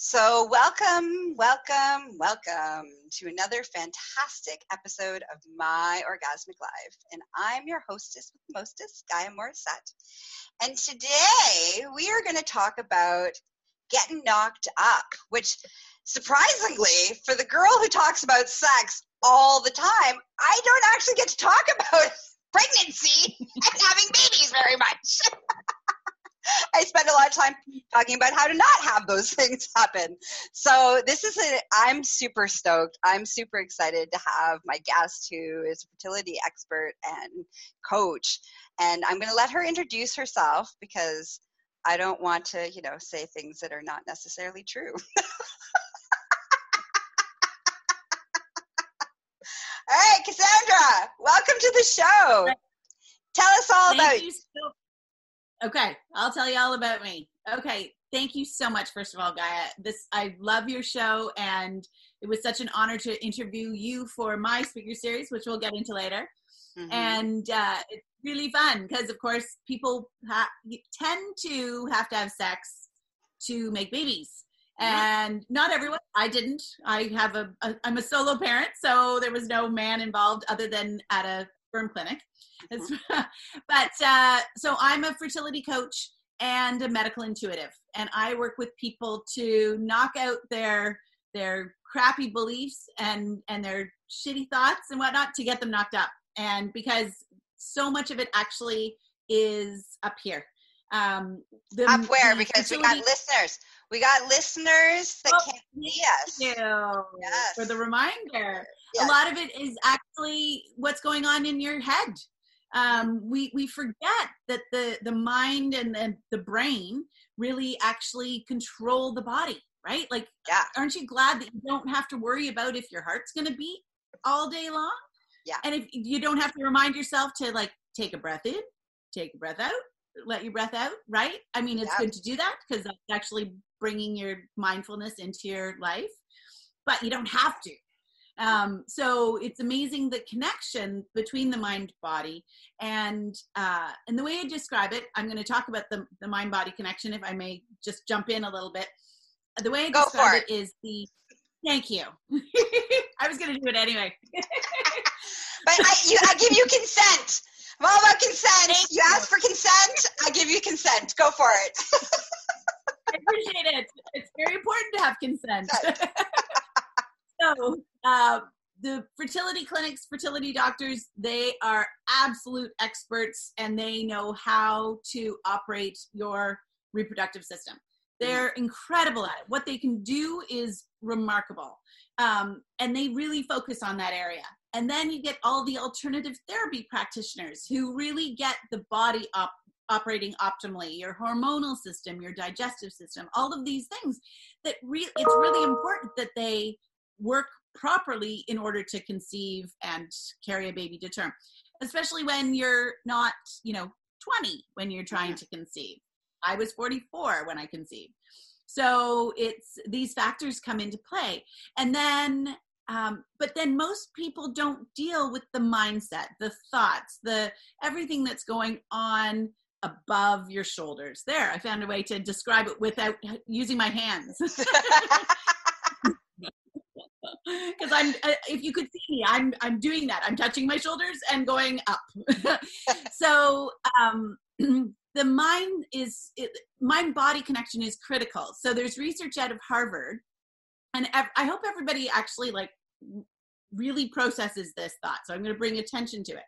So, welcome, welcome, welcome to another fantastic episode of My Orgasmic Life. And I'm your hostess with the mostest, Gaia Morissette. And today we are going to talk about getting knocked up, which surprisingly, for the girl who talks about sex all the time, I don't actually get to talk about pregnancy and having babies very much. I spend a lot of time talking about how to not have those things happen. So this is a I'm super stoked. I'm super excited to have my guest who is a fertility expert and coach. And I'm going to let her introduce herself because I don't want to, you know, say things that are not necessarily true. all right, Cassandra, welcome to the show. Tell us all Thank about you so- Okay, I'll tell you all about me. Okay, thank you so much first of all, Gaia. This I love your show and it was such an honor to interview you for my speaker series, which we'll get into later. Mhm. And uh, it's really fun because, of course, people ha- tend to have to have sex to make babies. And not everyone. I didn't. I have a, a. I'm a solo parent, so there was no man involved other than at a sperm clinic. It's- but uh, so I'm a fertility coach and a medical intuitive, and I work with people to knock out their their crappy beliefs and and their shitty thoughts and whatnot to get them knocked up. And because so much of it actually is up here. Um, the, up where? Because we got listeners. We got listeners that Oh, can't see us. Thank you Yes. for the reminder. Yes. A lot of it is actually what's going on in your head. Um, we we forget that the the mind and the, the brain really actually control the body, right? Like, Yeah. aren't you glad that you don't have to worry about if your heart's going to beat all day long? Yeah. And if you don't have to remind yourself to like take a breath in, take a breath out, let your breath out, right? I mean, it's Yeah. good to do that because that's actually bringing your mindfulness into your life, but you don't have to. Um, so it's amazing the connection between the mind body and uh, and the way I describe it. I'm going to talk about the the mind body connection if I may just jump in a little bit. The way I Go describe for it is the thank you. I was going to do it anyway. But I, you, I give you consent. I'm all about consent. You you. ask for consent, I give you consent. Go for it. I appreciate it. It's very important to have consent. so, uh, the fertility clinics, fertility doctors, they are absolute experts and they know how to operate your reproductive system. They're incredible at it. What they can do is remarkable. Um, and they really focus on that area. And then you get all the alternative therapy practitioners who really get the body up operating optimally your hormonal system your digestive system all of these things that re- it's really important that they work properly in order to conceive and carry a baby to term especially when you're not you know 20 when you're trying to conceive. I was 44 when i conceived. So it's these factors come into play. And then um, but then most people don't deal with the mindset the thoughts the everything that's going on above your shoulders. There, I found a way to describe it without using my hands. Because I'm, uh, if you could see me, I'm, I'm doing that. I'm touching my shoulders and going up. so, um, the mind is, mind body connection is critical. So, there's research out of Harvard, and ev- I hope everybody actually like really processes this thought. So, I'm going to bring attention to it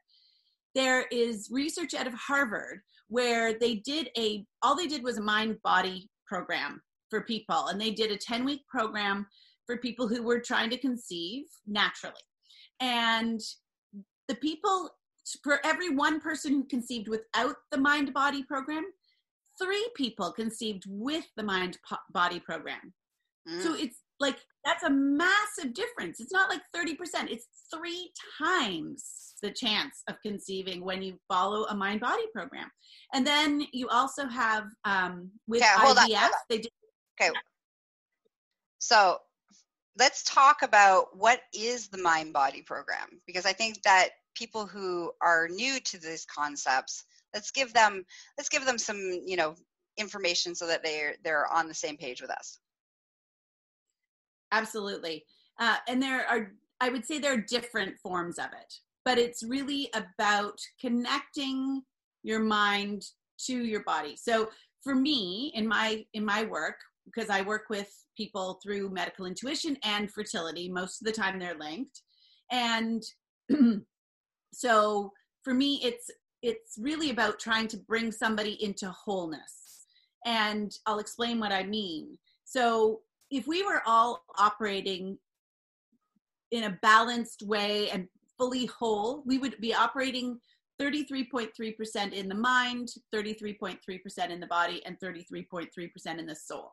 there is research out of Harvard where they did a all they did was a mind body program for people and they did a 10 week program for people who were trying to conceive naturally and the people for every one person who conceived without the mind body program three people conceived with the mind body program so Mm. it's like that's a massive difference. It's not like 30%, it's three times the chance of conceiving when you follow a mind body program. And then you also have um, with Okay, hold on, hold on. they did okay. So let's talk about what is the mind body program because I think that people who are new to these concepts, let's give them let's give them some you know information so that they're they're on the same page with us. Absolutely. Uh, and there are, I would say, there are different forms of it, but it's really about connecting your mind to your body. So for me, in my in my work, because I work with people through medical intuition and fertility, most of the time they're linked, and so for me, it's it's really about trying to bring somebody into wholeness, and I'll explain what I mean. So if we were all operating in a balanced way and fully whole, we would be operating 33.3% in the mind, 33.3% in the body, and 33.3% in the soul.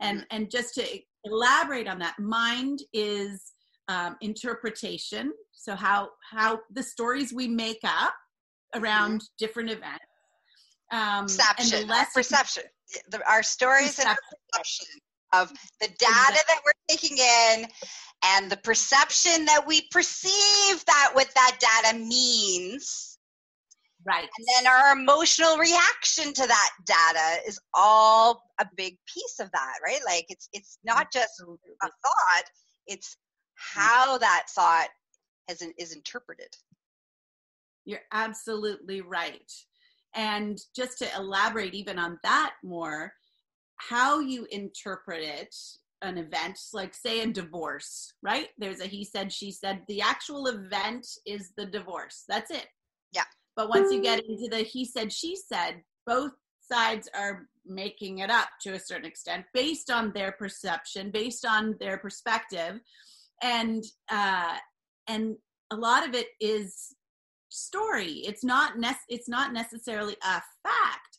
And, mm-hmm. and just to elaborate on that, mind is um, interpretation. So how how the stories we make up around mm-hmm. different events. Um, perception, and the less perception. The, our stories perception. and perception of the data that we're taking in and the perception that we perceive that what that data means. Right. And then our emotional reaction to that data is all a big piece of that right? Like it's it's not just a thought it's mm-hmm. how that thought has is interpreted. You're absolutely right. And just to elaborate even on that more how you interpret it an event like say a divorce right? There's a he said she said. The actual event is the divorce. That's it. Yeah. But once you get into the he said she said both sides are making it up to a certain extent based on their perception based on their perspective. And uh and a lot of it is story. It's not nec- it's not necessarily a fact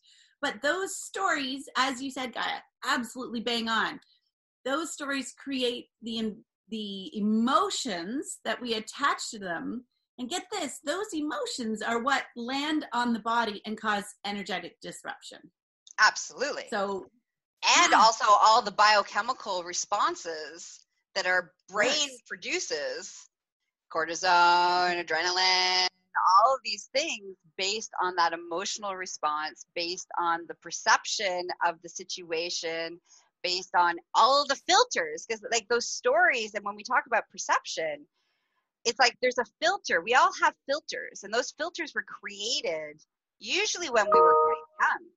but those stories, as you said, Gaia, absolutely bang on. Those stories create the the emotions that we attach to them. And get this, those emotions are what land on the body and cause energetic disruption. Absolutely. So and yeah. also all the biochemical responses that our brain yes. produces cortisol, and adrenaline, all of these things based on that emotional response, based on the perception of the situation, based on all the filters. Because, like, those stories, and when we talk about perception, it's like there's a filter. We all have filters, and those filters were created usually when we were quite young.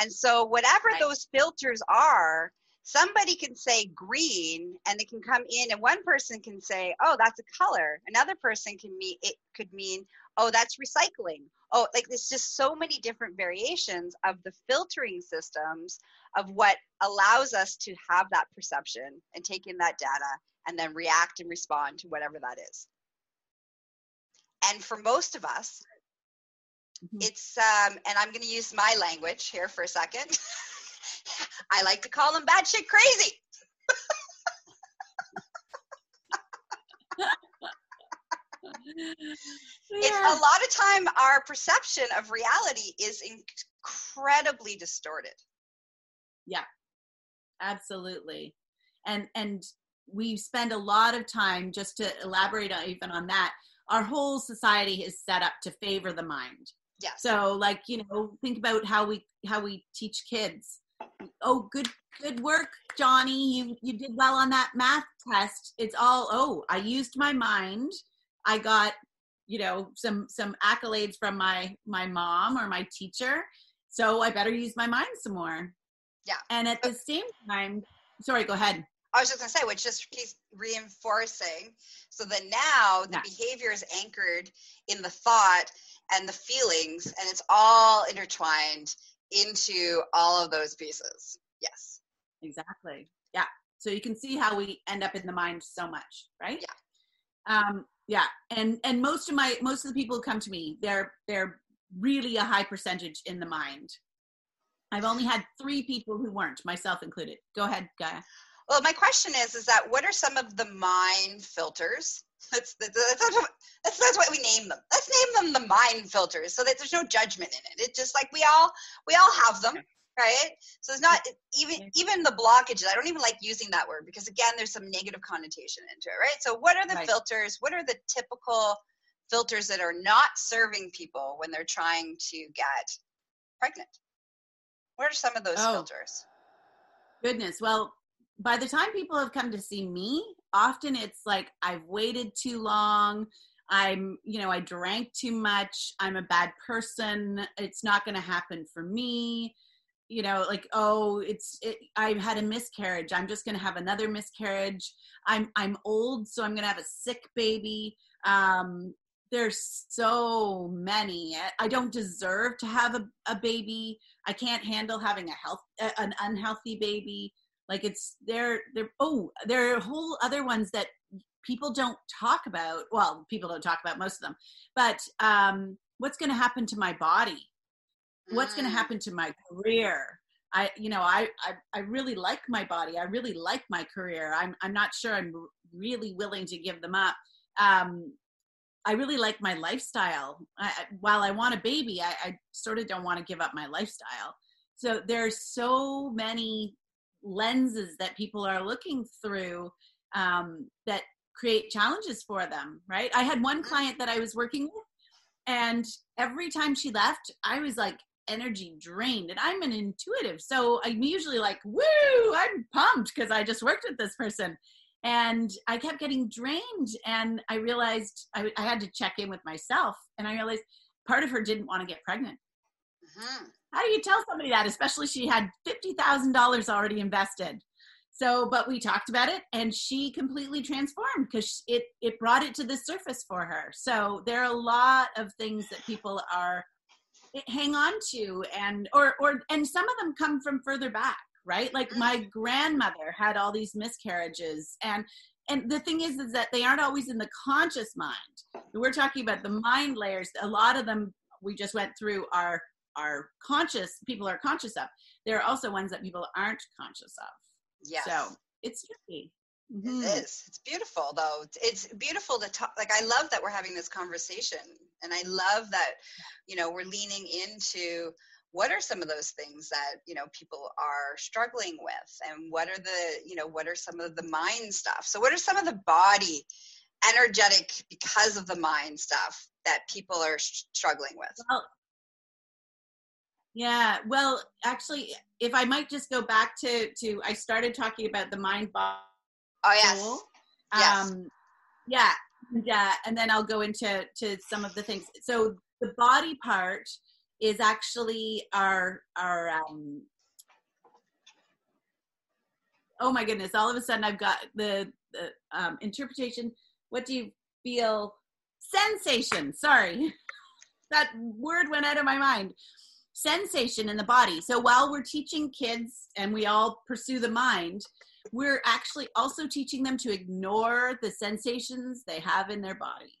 And so, whatever right. those filters are, somebody can say green and it can come in and one person can say oh that's a color. Another person can mean it could mean oh that's recycling. Oh like there's just so many different variations of the filtering systems of what allows us to have that perception and take in that data and then react and respond to whatever that is. And for most of us mm-hmm. it's um and i'm going to use my language here for a second I like to call them bad shit crazy. it's a lot of time our perception of reality is incredibly distorted. Yeah. Absolutely. And and we spend a lot of time just to elaborate on, even on that. Our whole society is set up to favor the mind. Yeah. So like, you know, think about how we how we teach kids oh good good work johnny. You you did well on that math test. It's all oh i used my mind. I got you know some some accolades from my my mom or my teacher. So i better use my mind some more. Yeah. And at the same time sorry go ahead. I was just gonna say, which just keeps reinforcing. So that now the yeah. behavior is anchored in the thought and the feelings, and it's all intertwined into all of those pieces. Yes. Exactly. Yeah. So you can see how we end up in the mind so much, right? Yeah. Um, yeah. And and most of my most of the people who come to me, they're they're really a high percentage in the mind. I've only had three people who weren't, myself included. Go ahead, Gaia. Well, my question is, is that what are some of the mind filters that's, that's, that's, what, that's, that's what we name them. Let's name them the mind filters so that there's no judgment in it. It's just like we all we all have them, right? So it's not even even the blockages. I don't even like using that word because again, there's some negative connotation into it, right? So what are the right. filters? What are the typical filters that are not serving people when they're trying to get pregnant? What are some of those oh. filters? Goodness. Well, by the time people have come to see me, often it's like I've waited too long. I'm, you know, I drank too much. I'm a bad person. It's not going to happen for me. You know, like, oh, it's, it, I had a miscarriage. I'm just going to have another miscarriage. I'm, I'm old, so I'm going to have a sick baby. Um, there's so many. I don't deserve to have a, a baby. I can't handle having a health, an unhealthy baby. Like it's there, there. Oh, there are whole other ones that people don't talk about. Well people don't talk about most of them but um, what's going to happen to my body? What's going to mm. happen to my career? I you know I, I i really like my body. I really like my career. I'm i'm not sure i'm really willing to give them up. Um i really like my lifestyle. I, while i want a baby I, I sort of don't want to give up my lifestyle. So there's so many lenses that people are looking through um, that create challenges for them, right? I had one mm-hmm. client that I was working with, and every time she left, I was like energy drained. And I'm an intuitive. So I'm usually like, woo, I'm pumped because I just worked with this person. And I kept getting drained. And I realized I, I, had to check in with myself. And I realized part of her didn't want to get pregnant. Mm-hmm. How do you tell somebody that, especially she had $50,000 already invested? so but we talked about it and she completely transformed because it it brought it to the surface for her so there are a lot of things that people are eh, hang on to and or or and some of them come from further back right like my mm-hmm. grandmother had all these miscarriages and and the thing is is that they aren't always in the conscious mind we're talking about the mind layers a lot of them we just went through are are conscious people are conscious of there are also ones that people aren't conscious of Yes. So it's tricky. Mm-hmm. It is. It's beautiful though. It's beautiful to talk. Like I love that we're having this conversation, and I love that you know we're leaning into what are some of those things that you know people are struggling with, and what are the you know what are some of the mind stuff. So what are some of the body energetic because of the mind stuff that people are struggling with? Well, yeah, well, actually, if I might just go back to to I started talking about the mind body. Oh yes. Yes. Um, yeah, yeah, and then I'll go into to some of the things. So the body part is actually our our um, oh my goodness all of a sudden i've got the, the um, interpretation what do you feel sensation sorry that word went out of my mind sensation in the body. So while we're teaching kids and we all pursue the mind, we're actually also teaching them to ignore the sensations they have in their body.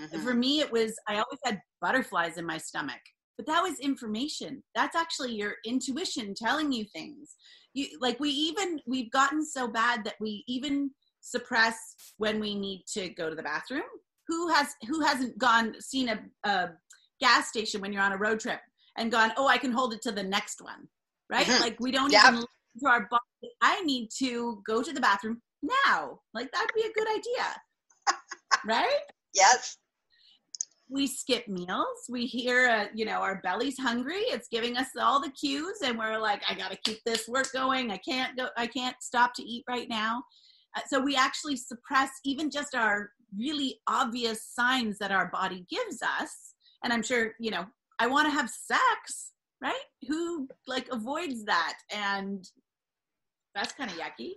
Mm-hmm. For me, it was, I always had butterflies in my stomach, but that was information. That's actually your intuition telling you things. You, like we even, we've gotten so bad that we even suppress when we need to go to the bathroom. Who has, who hasn't gone, seen a, a gas station when you're on a road trip and gone, oh, I can hold it to the next one, right? Mm-hmm. Like we don't yep. even to our body. I need to go to the bathroom now. Like that'd be a good idea, right? Yes. We skip meals. We hear, uh, you know, our belly's hungry. It's giving us all the cues, and we're like, I got to keep this work going. I can't go. I can't stop to eat right now. Uh, so we actually suppress even just our really obvious signs that our body gives us. And I'm sure, you know, I want to have sex, right? Who like avoids that? And that's kind of yucky.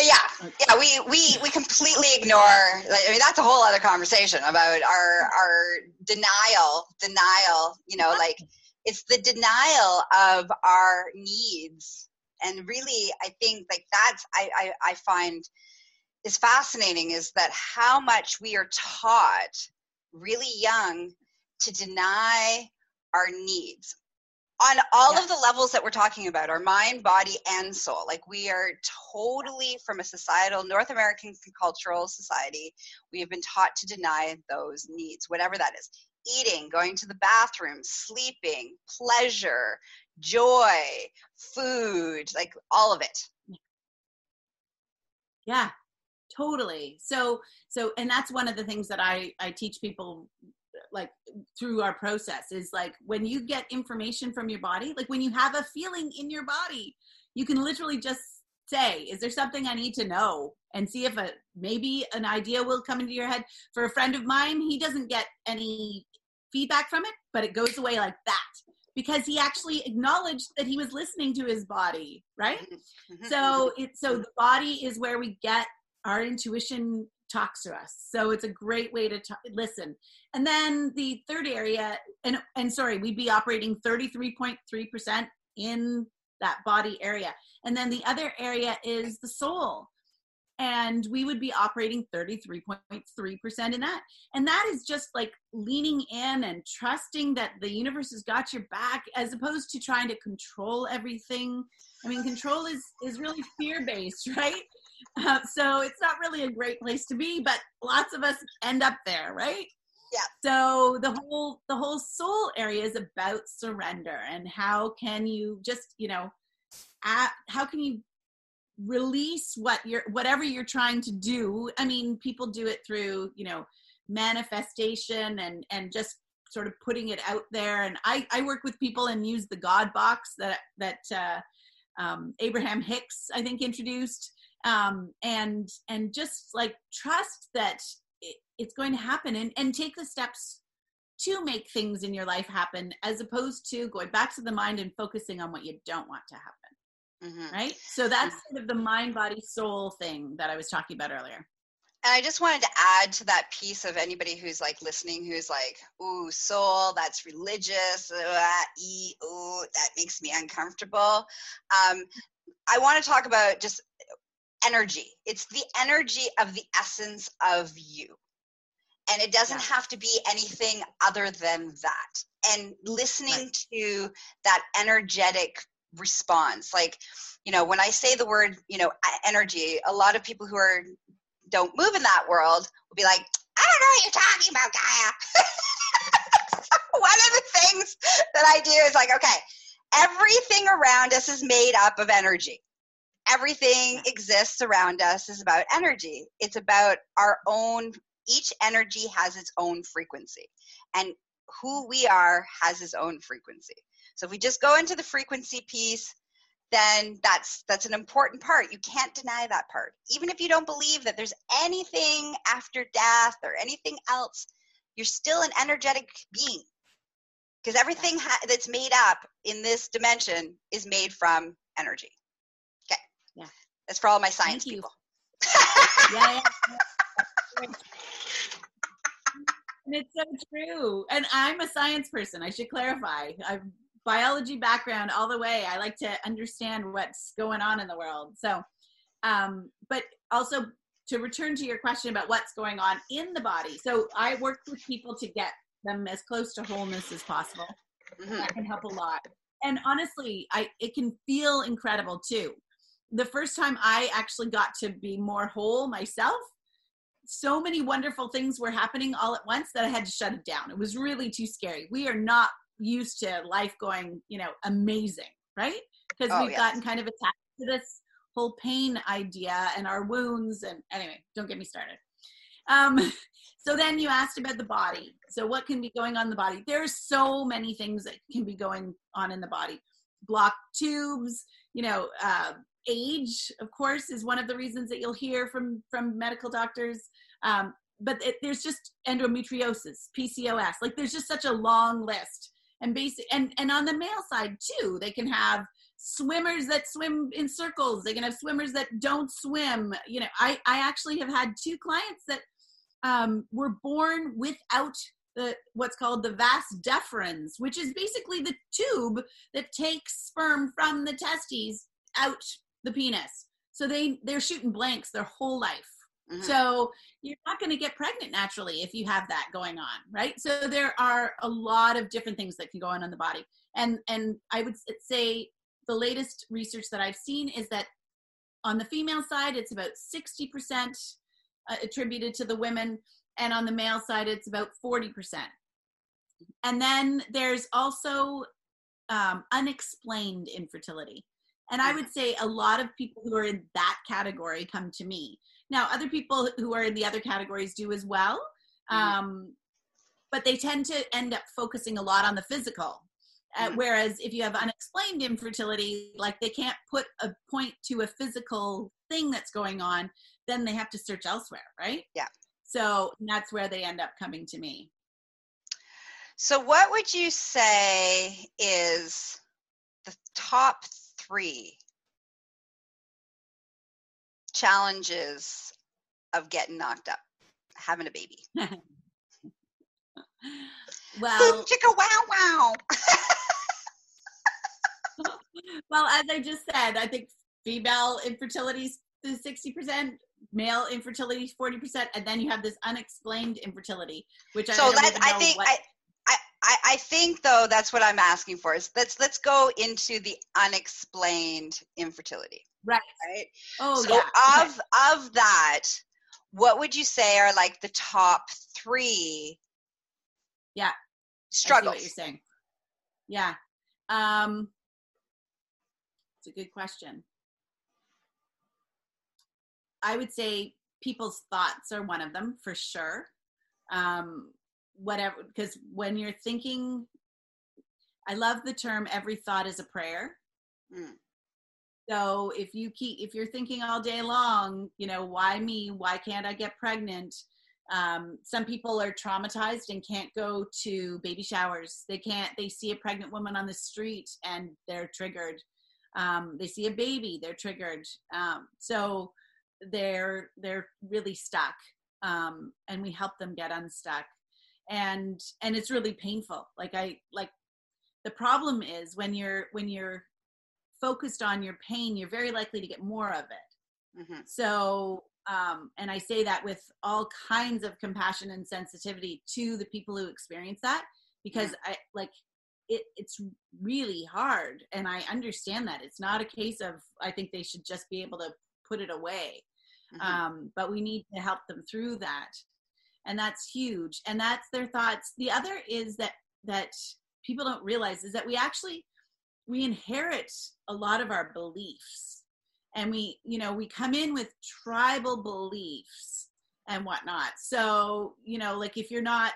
Yeah, yeah, we we we completely ignore. I mean, that's a whole other conversation about our our denial, denial. You know, uh-huh. like it's the denial of our needs, and really, I think like that's I I, I find is fascinating is that how much we are taught really young to deny our needs. On all yes. of the levels that we're talking about our mind body and soul like we are totally from a societal north american cultural society. We have been taught to deny those needs whatever that is. Eating going to the bathroom sleeping pleasure joy food like all of it. Yeah totally. So so and that's one of the things that i i teach people like through our process is like when you get information from your body like when you have a feeling in your body you can literally just say is there something i need to know? And see if a maybe an idea will come into your head. For a friend of mine he doesn't get any feedback from it but it goes away like that because he actually acknowledged that he was listening to his body right? Mm-hmm. So it so the body is where we get our intuition talks to us so it's a great way to t- listen and then the third area and and sorry we'd be operating 33.3% in that body area and then the other area is the soul and we would be operating 33.3% in that. And that is just like leaning in and trusting that the universe has got your back as opposed to trying to control everything. I mean, control is, is really fear based, right? Uh, so it's not really a great place to be, but lots of us end up there, right? Yeah. So the whole the whole soul area is about surrender and how can you just, you know, at, how can you release what you're whatever you're trying to do i mean people do it through you know manifestation and and just sort of putting it out there and i i work with people and use the god box that that uh, um, abraham hicks i think introduced um, and and just like trust that it, it's going to happen and and take the steps to make things in your life happen as opposed to going back to the mind and focusing on what you don't want to happen Mm-hmm. Right? So that's mm-hmm. sort of the mind, body, soul thing that I was talking about earlier. And I just wanted to add to that piece of anybody who's like listening, who's like, ooh, soul, that's religious, uh, e, ooh, that makes me uncomfortable. Um, I want to talk about just energy. It's the energy of the essence of you. And it doesn't yeah. have to be anything other than that. And listening right. to that energetic response like you know when i say the word you know energy a lot of people who are don't move in that world will be like i don't know what you're talking about gaia so one of the things that i do is like okay everything around us is made up of energy everything exists around us is about energy it's about our own each energy has its own frequency and who we are has its own frequency so if we just go into the frequency piece, then that's that's an important part. You can't deny that part. Even if you don't believe that there's anything after death or anything else, you're still an energetic being. Because everything ha- that's made up in this dimension is made from energy. That's for all my science people. yeah, yeah. and it's so true. And I'm a science person. I should clarify. I've biology background all the way. I like to understand what's going on in the world. So, um, but also to return to your question about what's going on in the body. So I work with people to get them as close to wholeness as possible. Mm-hmm. That can help a lot. And honestly, I it can feel incredible too. The first time I actually got to be more whole myself, so many wonderful things were happening all at once that I had to shut it down. It was really too scary. We are not used to life going, you know, amazing, right? Because oh, we've yes. gotten kind of attached to this whole pain idea and our wounds. And anyway, don't get me started. Um, so then you asked about the body. So what can be going on in the body? There's so many things that can be going on in the body. Blocked tubes, you know, uh, age, of course, is one of the reasons that you'll hear from from medical doctors. Um, but it, there's just endometriosis, PCOS. Like there's just such a long list and basic and and on the male side too they can have swimmers that swim in circles they can have swimmers that don't swim you know i i actually have had two clients that um, were born without the what's called the vas deferens which is basically the tube that takes sperm from the testes out the penis so they they're shooting blanks their whole life Mm-hmm. So you're not going to get pregnant naturally if you have that going on, right? So there are a lot of different things that can go on in the body. And and I would say the latest research that I've seen is that on the female side it's about 60% uh, attributed to the women and on the male side it's about 40%. And then there's also um, unexplained infertility. And I would say a lot of people who are in that category come to me now, other people who are in the other categories do as well, mm-hmm. um, but they tend to end up focusing a lot on the physical. Uh, whereas if you have unexplained infertility, like they can't put a point to a physical thing that's going on, then they have to search elsewhere, right? Yeah. So that's where they end up coming to me. So, what would you say is the top three challenges of getting knocked up, having a baby? well, chicka wow wow. well, as I just said, I think female infertility is 60%, male infertility is 40%, and then you have this unexplained infertility, which so I let's, I think, I, I, I think though that's what I'm asking for is let's let's go into the unexplained infertility. Right. Right. Oh so yeah. Of okay. of that, what would you say are like the top three? Yeah. Struggles. what you're saying. Yeah. Um, it's a good question. I would say people's thoughts are one of them for sure. Um, whatever, because when you're thinking, I love the term every thought is a prayer. Mm. So if you keep, if you're thinking all day long, you know, why me? Why can't I get pregnant? Um, some people are traumatized and can't go to baby showers. They can't, they see a pregnant woman on the street and they're triggered. Um, they see a baby, they're triggered. Um, so they're, they're really stuck. Um, and we help them get unstuck. And, and it's really painful. Like I, like the problem is when you're, when you're focused on your pain, you're very likely to get more of it. Mm-hmm. So um, and I say that with all kinds of compassion and sensitivity to the people who experience that because I like it, it's really hard. And I understand that it's not a case of, I think they should just be able to put it away. Mm-hmm. Um, but we need to help them through that. And that's huge. And that's their thoughts. The other is that, that people don't realize is that we actually, we inherit a lot of our beliefs. And we you know we come in with tribal beliefs and whatnot. So you know like if you're not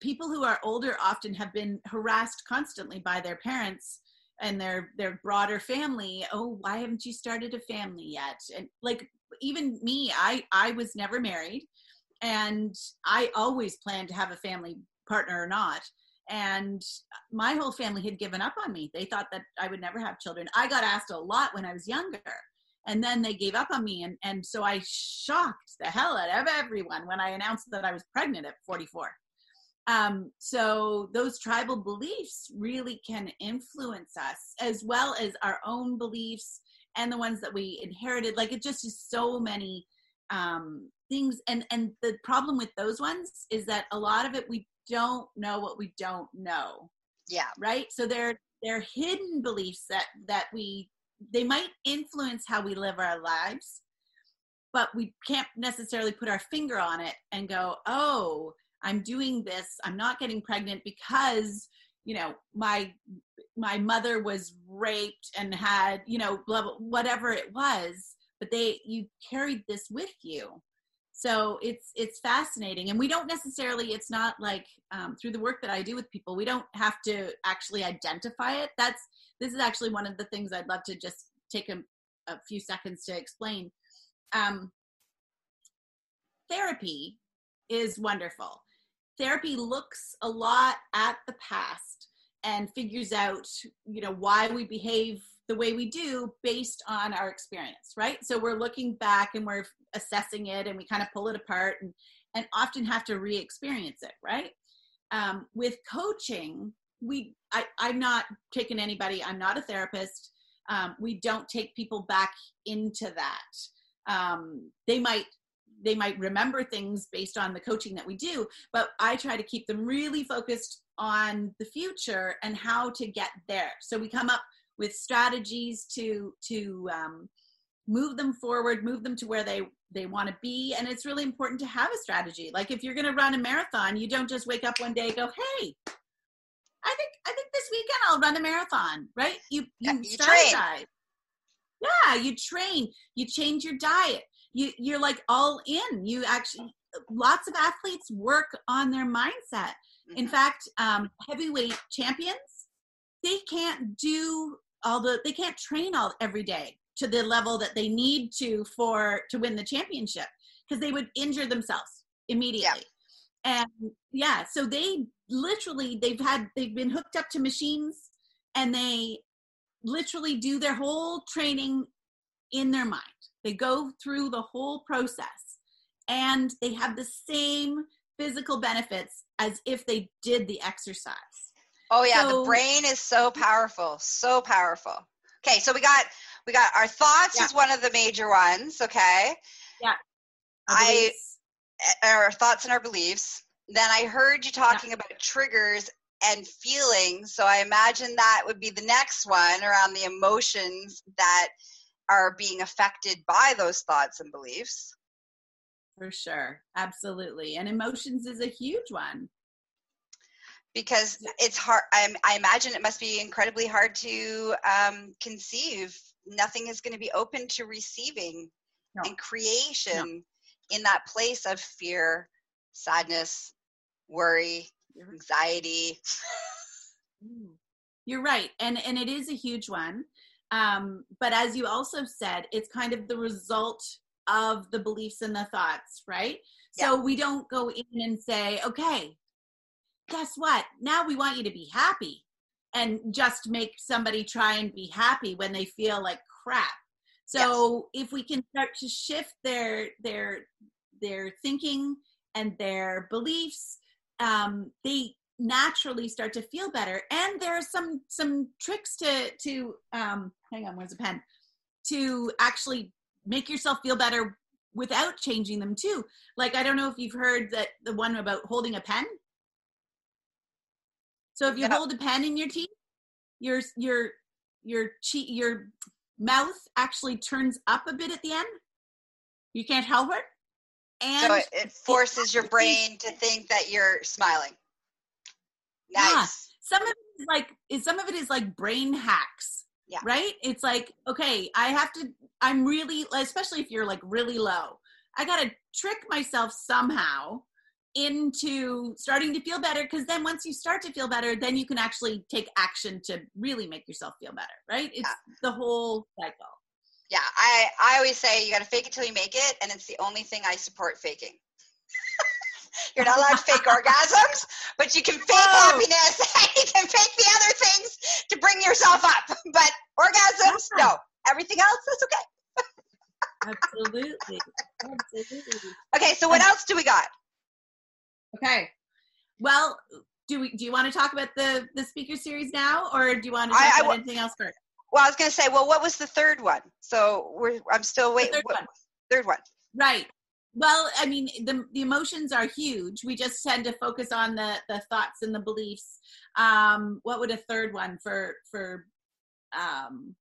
people who are older often have been harassed constantly by their parents and their their broader family. Oh why haven't you started a family yet? And like even me i i was never married and i always planned to have a family partner or not and my whole family had given up on me. They thought that I would never have children. I got asked a lot when I was younger, and then they gave up on me. And, and so I shocked the hell out of everyone when I announced that I was pregnant at 44. Um, so those tribal beliefs really can influence us as well as our own beliefs and the ones that we inherited. Like it just is so many um, things. And, and the problem with those ones is that a lot of it we don't know what we don't know. Yeah. Right? So they're they're hidden beliefs that that we they might influence how we live our lives, but we can't necessarily put our finger on it and go, "Oh, I'm doing this. I'm not getting pregnant because, you know, my my mother was raped and had, you know, blah, blah, whatever it was, but they you carried this with you so it's it's fascinating and we don't necessarily it's not like um, through the work that i do with people we don't have to actually identify it. That's this is actually one of the things i'd love to just take a, a few seconds to explain. Um, therapy is wonderful. Therapy looks a lot at the past and figures out you know why we behave the way we do based on our experience, right? So we're looking back and we're assessing it and we kind of pull it apart and, and often have to re experience it, right? Um, with coaching, we I, I'm not taking anybody, I'm not a therapist. Um, we don't take people back into that. Um, they might they might remember things based on the coaching that we do, but I try to keep them really focused on the future and how to get there. So we come up with strategies to to um, move them forward, move them to where they they want to be. And it's really important to have a strategy. Like if you're going to run a marathon, you don't just wake up one day and go, "Hey, I think I think this weekend I'll run a marathon." Right? You you, you strategize. Train. Yeah, you train. You change your diet. You you're like all in. You actually lots of athletes work on their mindset In fact, um, heavyweight champions, they can't do all the, they can't train all every day to the level that they need to for to win the championship because they would injure themselves immediately. Yeah. And yeah, so they literally they've had they've been hooked up to machines and they literally do their whole training in their mind. They go through the whole process and they have the same physical benefits as if they did the exercise. Oh yeah, so, the brain is so powerful, so powerful. Okay, so we got we got our thoughts yeah. is one of the major ones, okay? Yeah. I eh, our thoughts and our beliefs. Then I heard you talking yeah. about triggers and feelings, so I imagine that would be the next one around the emotions that are being affected by those thoughts and beliefs. For sure. Absolutely. And emotions is a huge one. Because it's hard, I, I imagine it must be incredibly hard to um, conceive. Nothing is going to be open to receiving no. and creation no. in that place of fear, sadness, worry, anxiety. You're right. And, and it is a huge one. Um, but as you also said, it's kind of the result of the beliefs and the thoughts, right? Yeah. So we don't go in and say, okay, guess what? Now we want you to be happy and just make somebody try and be happy when they feel like crap. So yes. if we can start to shift their their their thinking and their beliefs, um, they naturally start to feel better. And there are some some tricks to to um, hang on, where's a pen? To actually make yourself feel better without changing them too. Like I don't know if you've heard that the one about holding a pen. So if you hold a pen in your teeth, your your your cheek your mouth actually turns up a bit at the end. You can't help it. And so it, it forces your brain to think that you're smiling. Nice. Yeah. Some of it is like some of it is like brain hacks. Yeah. Right? It's like, okay, I have to I'm really, especially if you're like really low, I got to trick myself somehow into starting to feel better because then once you start to feel better then you can actually take action to really make yourself feel better right it's yeah. the whole cycle yeah i i always say you got to fake it till you make it and it's the only thing i support faking you're not allowed to fake orgasms but you can fake happiness and you can fake the other things to bring yourself up but orgasms yeah. no Everything else is okay. Absolutely. Absolutely. Okay, so what else do we got? Okay. Well, do we do you want to talk about the the speaker series now or do you want to talk I, about I, anything else first? Well, I was going to say, well, what was the third one? So we're I'm still waiting. Third what, one. Third one. Right. Well, I mean, the the emotions are huge. We just tend to focus on the the thoughts and the beliefs. Um, what would a third one for for um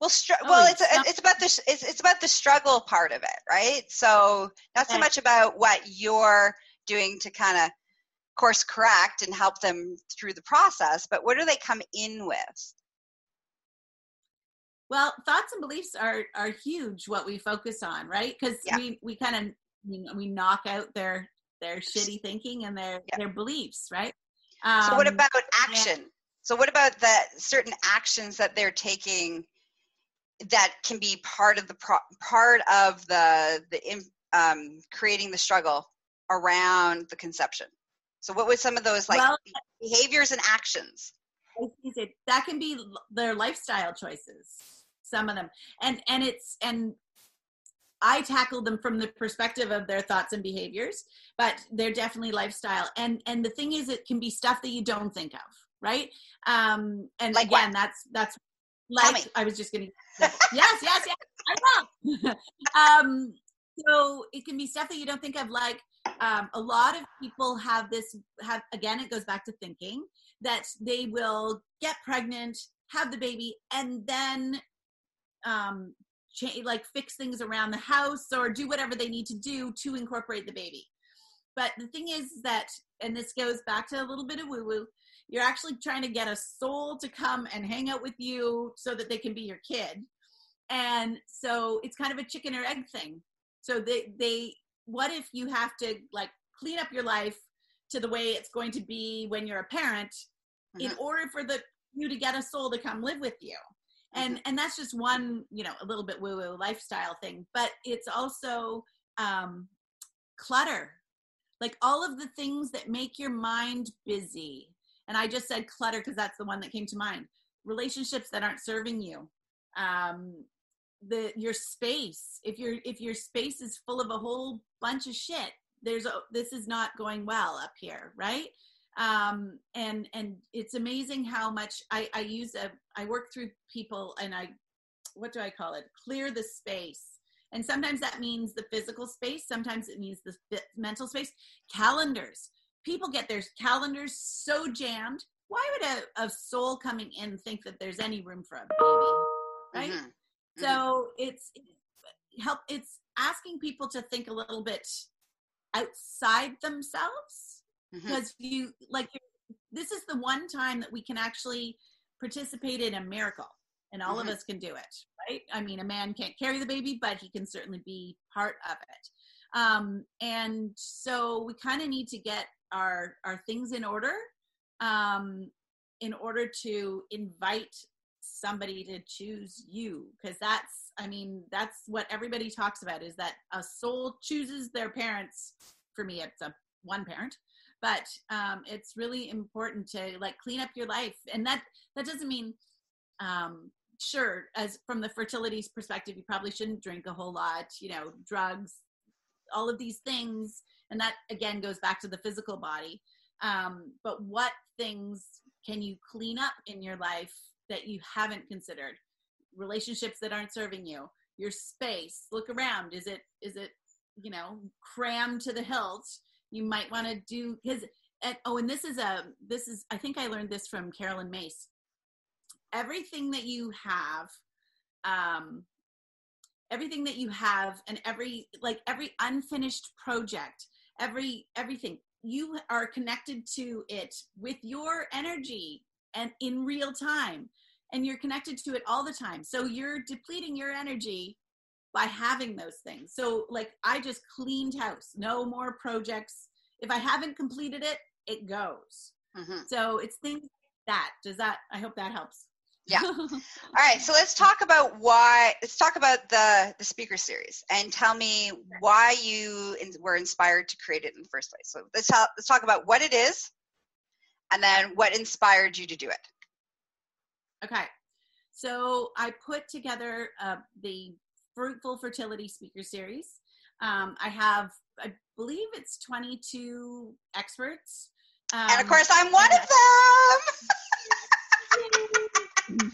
well, str- oh, well, it's it's, it's about the it's, it's about the struggle part of it, right? So not so much about what you're doing to kind of course correct and help them through the process, but what do they come in with? Well, thoughts and beliefs are are huge. What we focus on, right? Because yeah. we we kind of we knock out their their shitty thinking and their yeah. their beliefs, right? Um, so what um, about action? And, so what about the certain actions that they're taking that can be part of the pro- part of the the um, creating the struggle around the conception. So, what would some of those like well, behaviors and actions? That can be their lifestyle choices. Some of them, and and it's and I tackle them from the perspective of their thoughts and behaviors, but they're definitely lifestyle. And and the thing is, it can be stuff that you don't think of, right? Um, and like again, what? that's that's like I was just gonna yes, yes, yes, I will. um, so it can be stuff that you don't think of. Like um, a lot of people have this. Have again, it goes back to thinking that they will get pregnant, have the baby, and then um, cha- like fix things around the house or do whatever they need to do to incorporate the baby. But the thing is that, and this goes back to a little bit of woo woo you're actually trying to get a soul to come and hang out with you so that they can be your kid. And so it's kind of a chicken or egg thing. So they they what if you have to like clean up your life to the way it's going to be when you're a parent mm-hmm. in order for the you to get a soul to come live with you? And mm-hmm. and that's just one you know a little bit woo woo lifestyle thing. But it's also um clutter. Like all of the things that make your mind busy and i just said clutter because that's the one that came to mind. Relationships that aren't serving you um the your space if your if your space is full of a whole bunch of shit there's a this is not going well up here right? Um and and it's amazing how much i i use a i work through people and i what do i call it? Clear the space. And sometimes that means the physical space sometimes it means the mental space. Calendars people get their calendars so jammed why would a, a soul coming in think that there's any room for a baby right mm-hmm. Mm-hmm. so it's help it's asking people to think a little bit outside themselves mm-hmm. because you like this is the one time that we can actually participate in a miracle and all mm-hmm. of us can do it right i mean a man can't carry the baby but he can certainly be part of it um, and so we kind of need to get our our things in order um, in order to invite somebody to choose you. Because that's i mean that's what everybody talks about is that a soul chooses their parents. For me it's a one parent. But um, it's really important to like clean up your life. And that that doesn't mean um, sure as from the fertility's perspective you probably shouldn't drink a whole lot you know drugs all of these things and that again goes back to the physical body. Um, but what things can you clean up in your life that you haven't considered? Relationships that aren't serving you your space look around. Is it is it you know crammed to the hilt? You might want to do because oh and this is a this is i think i learned this from Caroline Myss. Everything that you have um everything that you have and every like every unfinished project every everything you are connected to it with your energy and in real time and you're connected to it all the time. So you're depleting your energy by having those things. So like I just cleaned house, no more projects. If I haven't completed it, it goes. Mm-hmm. So it's things like that. Does that I hope that helps. Yeah. All right. So let's talk about why. Let's talk about the the speaker series and tell me why you in, were inspired to create it in the first place. So let's talk, let's talk about what it is, and then what inspired you to do it. Okay. So I put together uh, the Fruitful Fertility Speaker Series. Um, I have, I believe it's 22 experts. Um, and of course, I'm one of them.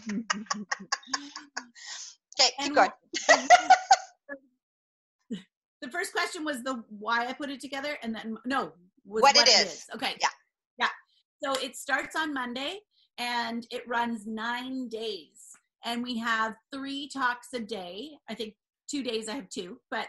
okay, keep going. the first question was the why I put it together, and then no, what, what it, is. it is. Okay, yeah, yeah. So it starts on Monday and it runs nine days. And we have three talks a day. I think two days I have two, but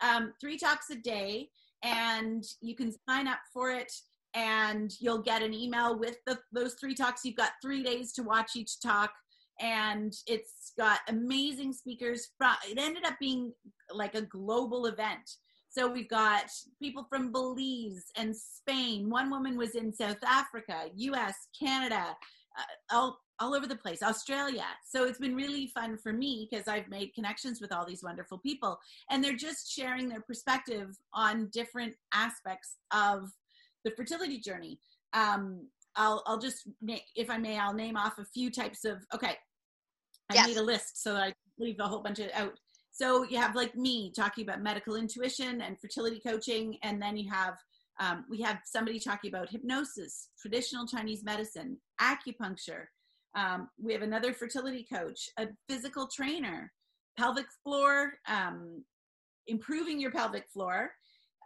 um, three talks a day. And you can sign up for it and you'll get an email with the, those three talks. You've got three days to watch each talk. And it's got amazing speakers. From, it ended up being like a global event. So we've got people from Belize and Spain. One woman was in South Africa, US, Canada, uh, all all over the place australia so it's been really fun for me because i've made connections with all these wonderful people and they're just sharing their perspective on different aspects of the fertility journey um, I'll, I'll just if i may i'll name off a few types of okay i yes. made a list so that i leave a whole bunch of out so you have like me talking about medical intuition and fertility coaching and then you have um, we have somebody talking about hypnosis, traditional Chinese medicine, acupuncture. Um, we have another fertility coach, a physical trainer, pelvic floor, um, improving your pelvic floor,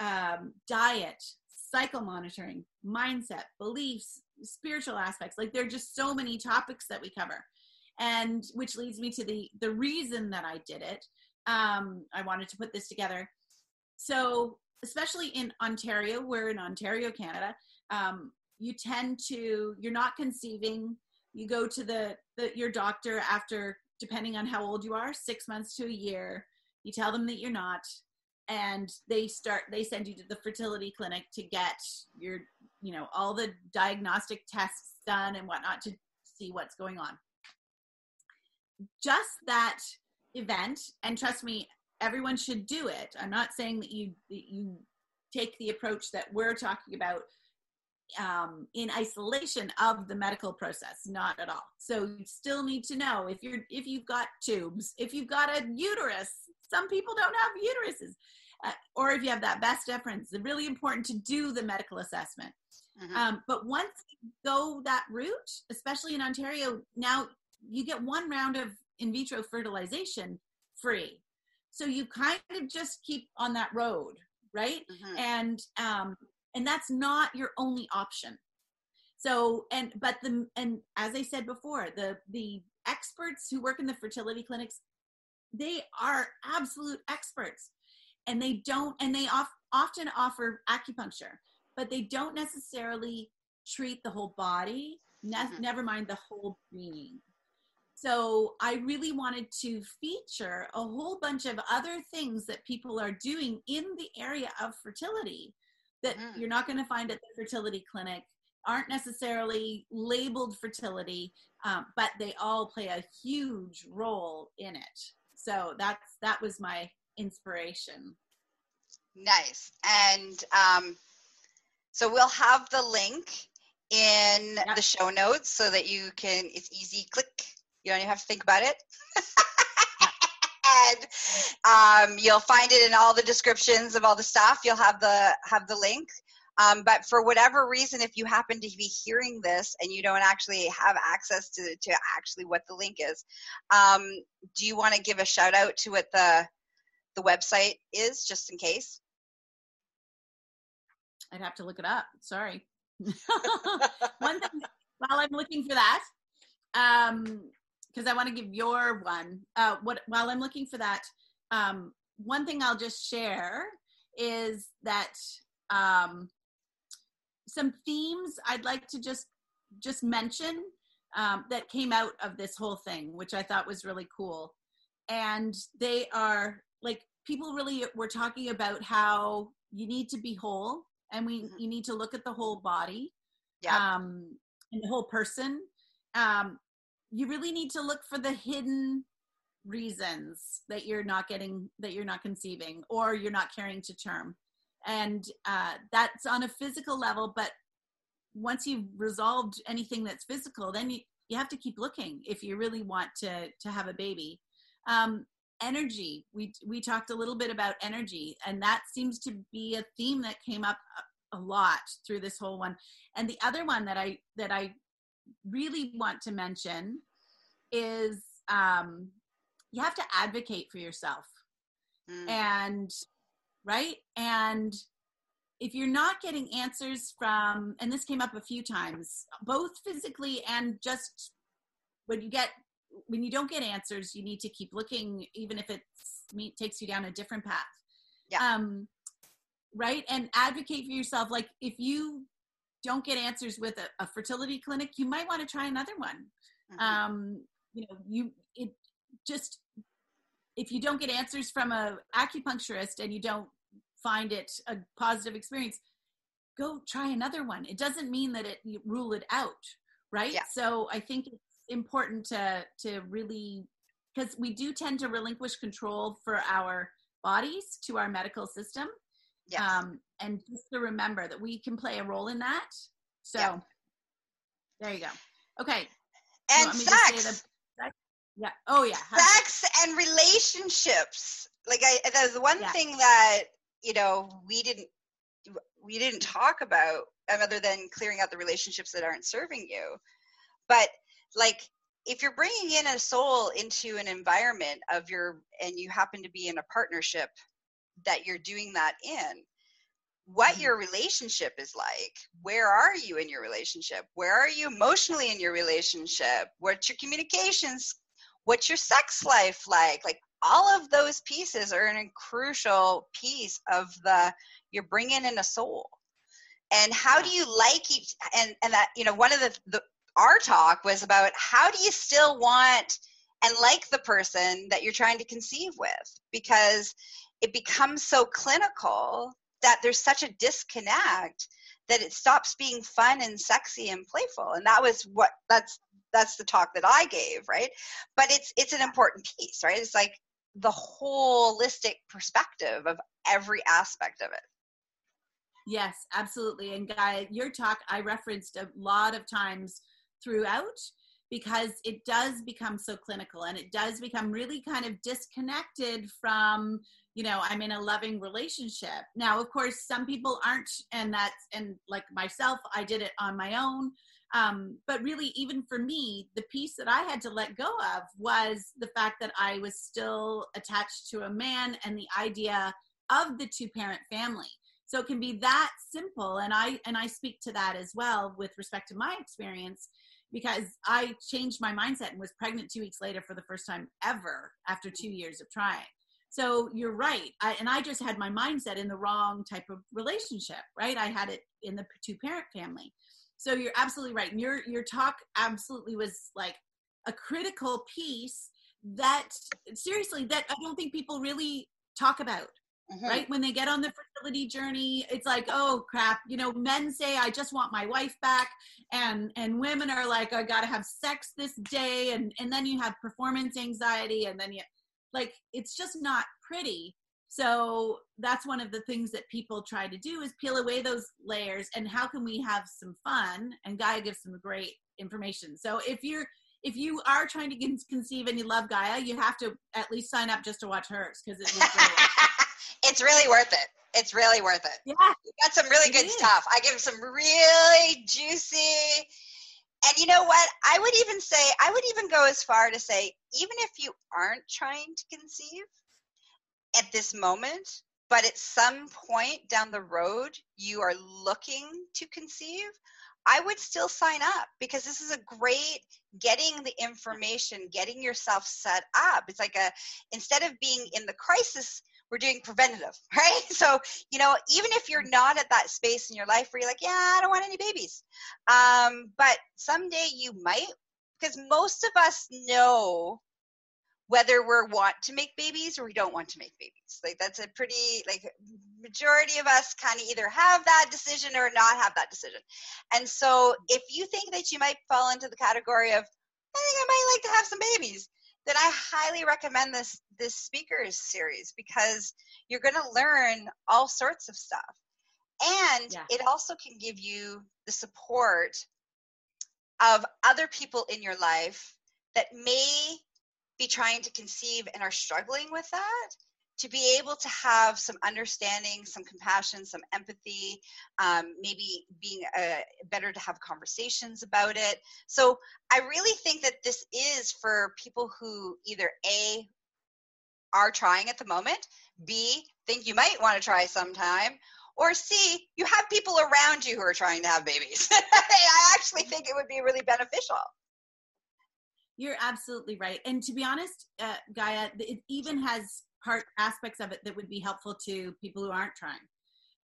um, diet, cycle monitoring, mindset, beliefs, spiritual aspects. Like there are just so many topics that we cover, and which leads me to the the reason that I did it. Um, I wanted to put this together. So especially in Ontario, we're in Ontario, Canada, um, you tend to, you're not conceiving. You go to the, the your doctor after, depending on how old you are, six months to a year. You tell them that you're not. And they start they send you to the fertility clinic to get your you know all the diagnostic tests done and whatnot to see what's going on. Just that event and trust me everyone should do it. I'm not saying that you that you take the approach that we're talking about um, in isolation of the medical process not at all. So you still need to know if you're if you've got tubes if you've got a uterus some people don't have uteruses. Uh, or if you have that vas deferens it's really important to do the medical assessment. Mm-hmm. um, but once you go that route especially in ontario now you get one round of in vitro fertilization free. So you kind of just keep on that road right? Mm-hmm. and um, and that's not your only option. So and but the and as i said before the the experts who work in the fertility clinics they are absolute experts and they don't and they off, often offer acupuncture but they don't necessarily treat the whole body ne- mm-hmm. never mind the whole being so I really wanted to feature a whole bunch of other things that people are doing in the area of fertility that mm. you're not going to find at the fertility clinic, aren't necessarily labeled fertility, um, but they all play a huge role in it. So that's that was my inspiration. Nice, and um, so we'll have the link in yep. the show notes so that you can. It's easy. Click you don't even have to think about it. and um, you'll find it in all the descriptions of all the stuff. You'll have the have the link. Um, but for whatever reason, if you happen to be hearing this and you don't actually have access to, to actually what the link is, um, do you want to give a shout out to what the the website is, just in case? I'd have to look it up. Sorry. One thing, while I'm looking for that, um, because I want to give your one. Uh, what while I'm looking for that, um, one thing I'll just share is that um, some themes I'd like to just just mention um, that came out of this whole thing, which I thought was really cool. And they are like people really were talking about how you need to be whole, and we mm-hmm. you need to look at the whole body, yeah. um, and the whole person. Um, you really need to look for the hidden reasons that you're not getting that you're not conceiving or you're not carrying to term and uh, that's on a physical level but once you've resolved anything that's physical then you, you have to keep looking if you really want to to have a baby um, energy we we talked a little bit about energy and that seems to be a theme that came up a, lot through this whole one and the other one that i that i really want to mention is um, you have to advocate for yourself. Mm. And, right? And if you're not getting answers from, and this came up a few times, both physically and just when you get, when you don't get answers, you need to keep looking, even if it takes you down a different path. Yeah. Um, right? And advocate for yourself. Like if you don't get answers with a, a fertility clinic, you might want to try another one. Mm-hmm. Um, you know, you it just if you don't get answers from a acupuncturist and you don't find it a positive experience, go try another one. It doesn't mean that it you rule it out, right? Yeah. So I think it's important to to really because we do tend to relinquish control for our bodies to our medical system Yes. Um, and just to remember that we can play a role in that. So yeah. there you go. Okay. And sex. Yeah. Oh yeah. Sex and relationships. Like I there's one yeah. thing that, you know, we didn't we didn't talk about um, other than clearing out the relationships that aren't serving you. But like if you're bringing in a soul into an environment of your and you happen to be in a partnership that you're doing that in what mm-hmm. your relationship is like where are you in your relationship where are you emotionally in your relationship what's your communications what's your sex life like? Like all of those pieces are a crucial piece of the you're bringing in a soul. And how do you like each and and that you know one of the, the our talk was about how do you still want and like the person that you're trying to conceive with? Because it becomes so clinical that there's such a disconnect that it stops being fun and sexy and playful. And that was what that's that's the talk that i gave right? But it's it's an important piece right? It's like the holistic perspective of every aspect of it. Yes absolutely. And Gaia your talk i referenced a lot of times throughout because it does become so clinical and it does become really kind of disconnected from you know i'm in a loving relationship. Now of course some people aren't and that's and like myself i did it on my own um, but really even for me the piece that i had to let go of was the fact that i was still attached to a man and the idea of the two parent family so it can be that simple and i and i speak to that as well with respect to my experience because I changed my mindset and was pregnant two weeks later for the first time ever after two years of trying. So you're right. I, and I just had my mindset in the wrong type of relationship, right? I had it in the two parent family. So you're absolutely right. And your, your talk absolutely was like a critical piece that seriously, that I don't think people really talk about mm-hmm. right? When they get on the fertility journey, it's like, oh crap, you know, men say I just want my wife back, and and women are like, I gotta have sex this day, and and then you have performance anxiety, and then you like it's just not pretty. So that's one of the things that people try to do is peel away those layers and how can we have some fun? And Gaia gives some great information. So if you're if you are trying to conceive and you love Gaia, you have to at least sign up just to watch hers because it it's really worth it. It's really worth it. Yeah. You got some really good is. stuff. I give some really juicy. And you know what? I would even say, I would even go as far to say, even if you aren't trying to conceive at this moment, but at some point down the road, you are looking to conceive, I would still sign up because this is a great getting the information, getting yourself set up. It's like a, instead of being in the crisis we're doing preventative, right? So, you know, even if you're not at that space in your life where you're like, yeah, I don't want any babies. Um, but someday you might, because most of us know whether we want to make babies or we don't want to make babies. Like that's a pretty like majority of us kind of either have that decision or not have that decision. And so if you think that you might fall into the category of I think I might like to have some babies, then I highly recommend this this speakers series because you're going to learn all sorts of stuff. And yeah. it also can give you the support of other people in your life that may be trying to conceive and are struggling with that to be able to have some understanding, some compassion, some empathy, um, maybe being uh, better to have conversations about it. So I really think that this is for people who either A, are trying at the moment, B, think you might want to try sometime, or C, you have people around you who are trying to have babies. I actually think it would be really beneficial. You're absolutely right. And to be honest, uh, Gaia, it even has part aspects of it that would be helpful to people who aren't trying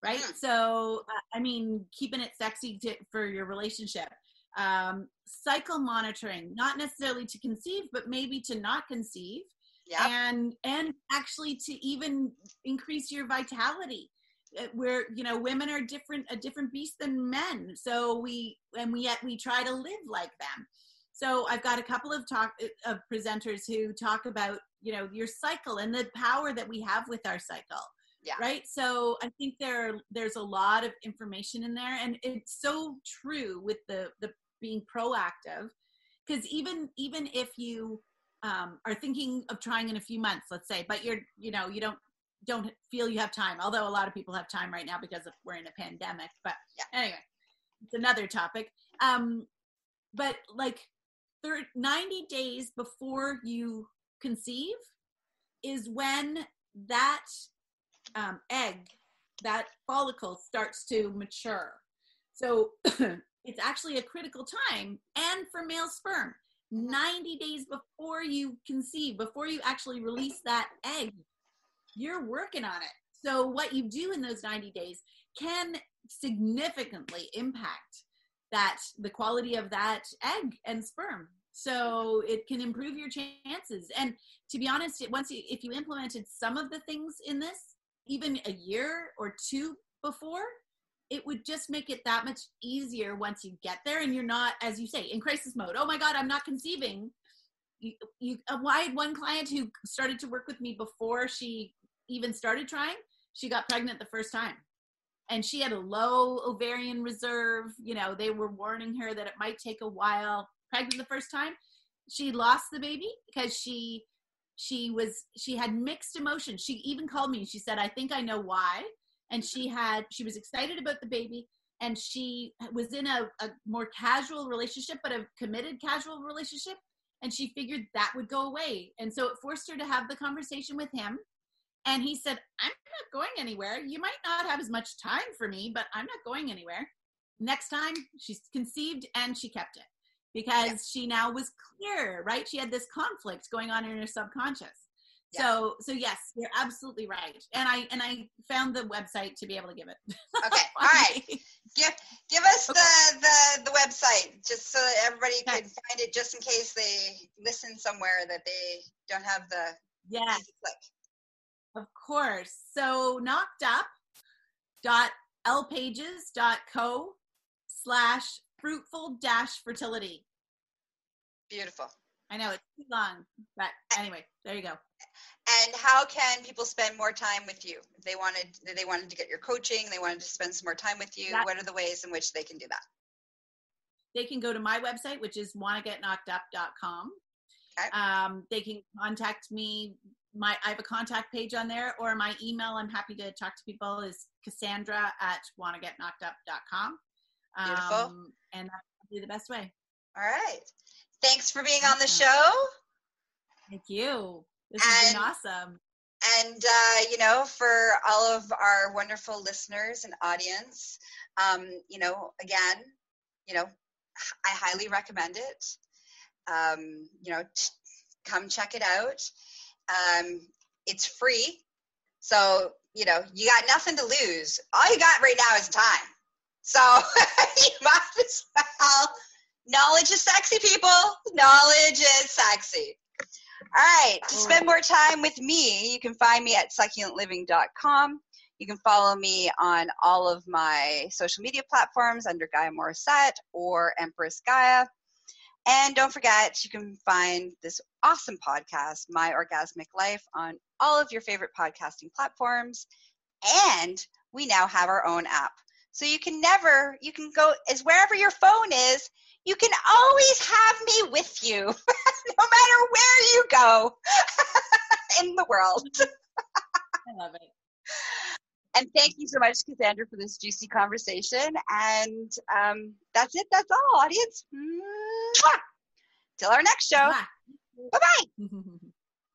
right mm. so uh, i mean keeping it sexy to, for your relationship um, cycle monitoring not necessarily to conceive but maybe to not conceive yep. and and actually to even increase your vitality uh, where you know women are different a different beast than men so we and we yet we try to live like them so I've got a couple of talk of presenters who talk about you know your cycle and the power that we have with our cycle. Yeah. Right. So I think there there's a lot of information in there, and it's so true with the the being proactive, because even even if you um, are thinking of trying in a few months, let's say, but you're you know you don't don't feel you have time. Although a lot of people have time right now because of, we're in a pandemic. But yeah. anyway, it's another topic. Um, but like 30, 90 days before you conceive is when that um, egg, that follicle starts to mature. So it's actually a critical time, and for male sperm, 90 days before you conceive, before you actually release that egg, you're working on it. So, what you do in those 90 days can significantly impact that the quality of that egg and sperm So it can improve your chances. And to be honest, it, once you, if you implemented some of the things in this, even a year or two before, it would just make it that much easier once you get there and you're not, as you say, in crisis mode. Oh my God, I'm not conceiving. You, you, uh, I had one client who started to work with me before she even started trying. She got pregnant the first time and she had a low ovarian reserve. You know, they were warning her that it might take a while. Pregnant the first time, she lost the baby because she she was she had mixed emotions. She even called me. She said, "I think I know why." And she had she was excited about the baby, and she was in a, a more casual relationship, but a committed casual relationship. And she figured that would go away, and so it forced her to have the conversation with him and he said, I'm not going anywhere. You might not have as much time for me, but I'm not going anywhere. Next time, she's conceived and she kept it because yeah. she now was clear, right? She had this conflict going on in her subconscious. Yeah. So, so yes, you're absolutely right. And I and I found the website to be able to give it. Okay, all right. Give give us okay. the, the the website just so that everybody okay. can find it, just in case they listen somewhere that they don't have the yeah click. Of course. So knocked up dot lpages.co slash fruitful dash fertility. Beautiful. I know it's too long, but anyway, there you go. And how can people spend more time with you? If they wanted they wanted to get your coaching, they wanted to spend some more time with you, that, what are the ways in which they can do that? They can go to my website, which is wannagetknockedup.com. Okay. Um, they can contact me my I have a contact page on there or my email. I'm happy to talk to people is Cassandra at wannagetknockedup.com. Beautiful. Um, and that'll be the best way. All right. Thanks for being on the show. Thank you. This has been awesome. And, uh, you know, for all of our wonderful listeners and audience, um, you know, again, you know, I highly recommend it. Um, you know, t- come check it out. Um, it's free. So, you know, you got nothing to lose. All you got right now is time. So you might as well. Knowledge is sexy, people. Knowledge is sexy. All right. To spend more time with me, you can find me at succulentliving.com. You can follow me on all of my social media platforms under Gaia Morissette or Empress Gaia. And don't forget, you can find this awesome podcast, My Orgasmic Life, on all of your favorite podcasting platforms. And we now have our own app. So you can never, you can go as wherever your phone is, you can always have me with you, no matter where you go in the world. I love it. And thank you so much, Cassandra, for this juicy conversation. And um, that's it. That's all, audience. Mwah! Till our next show. Bye bye.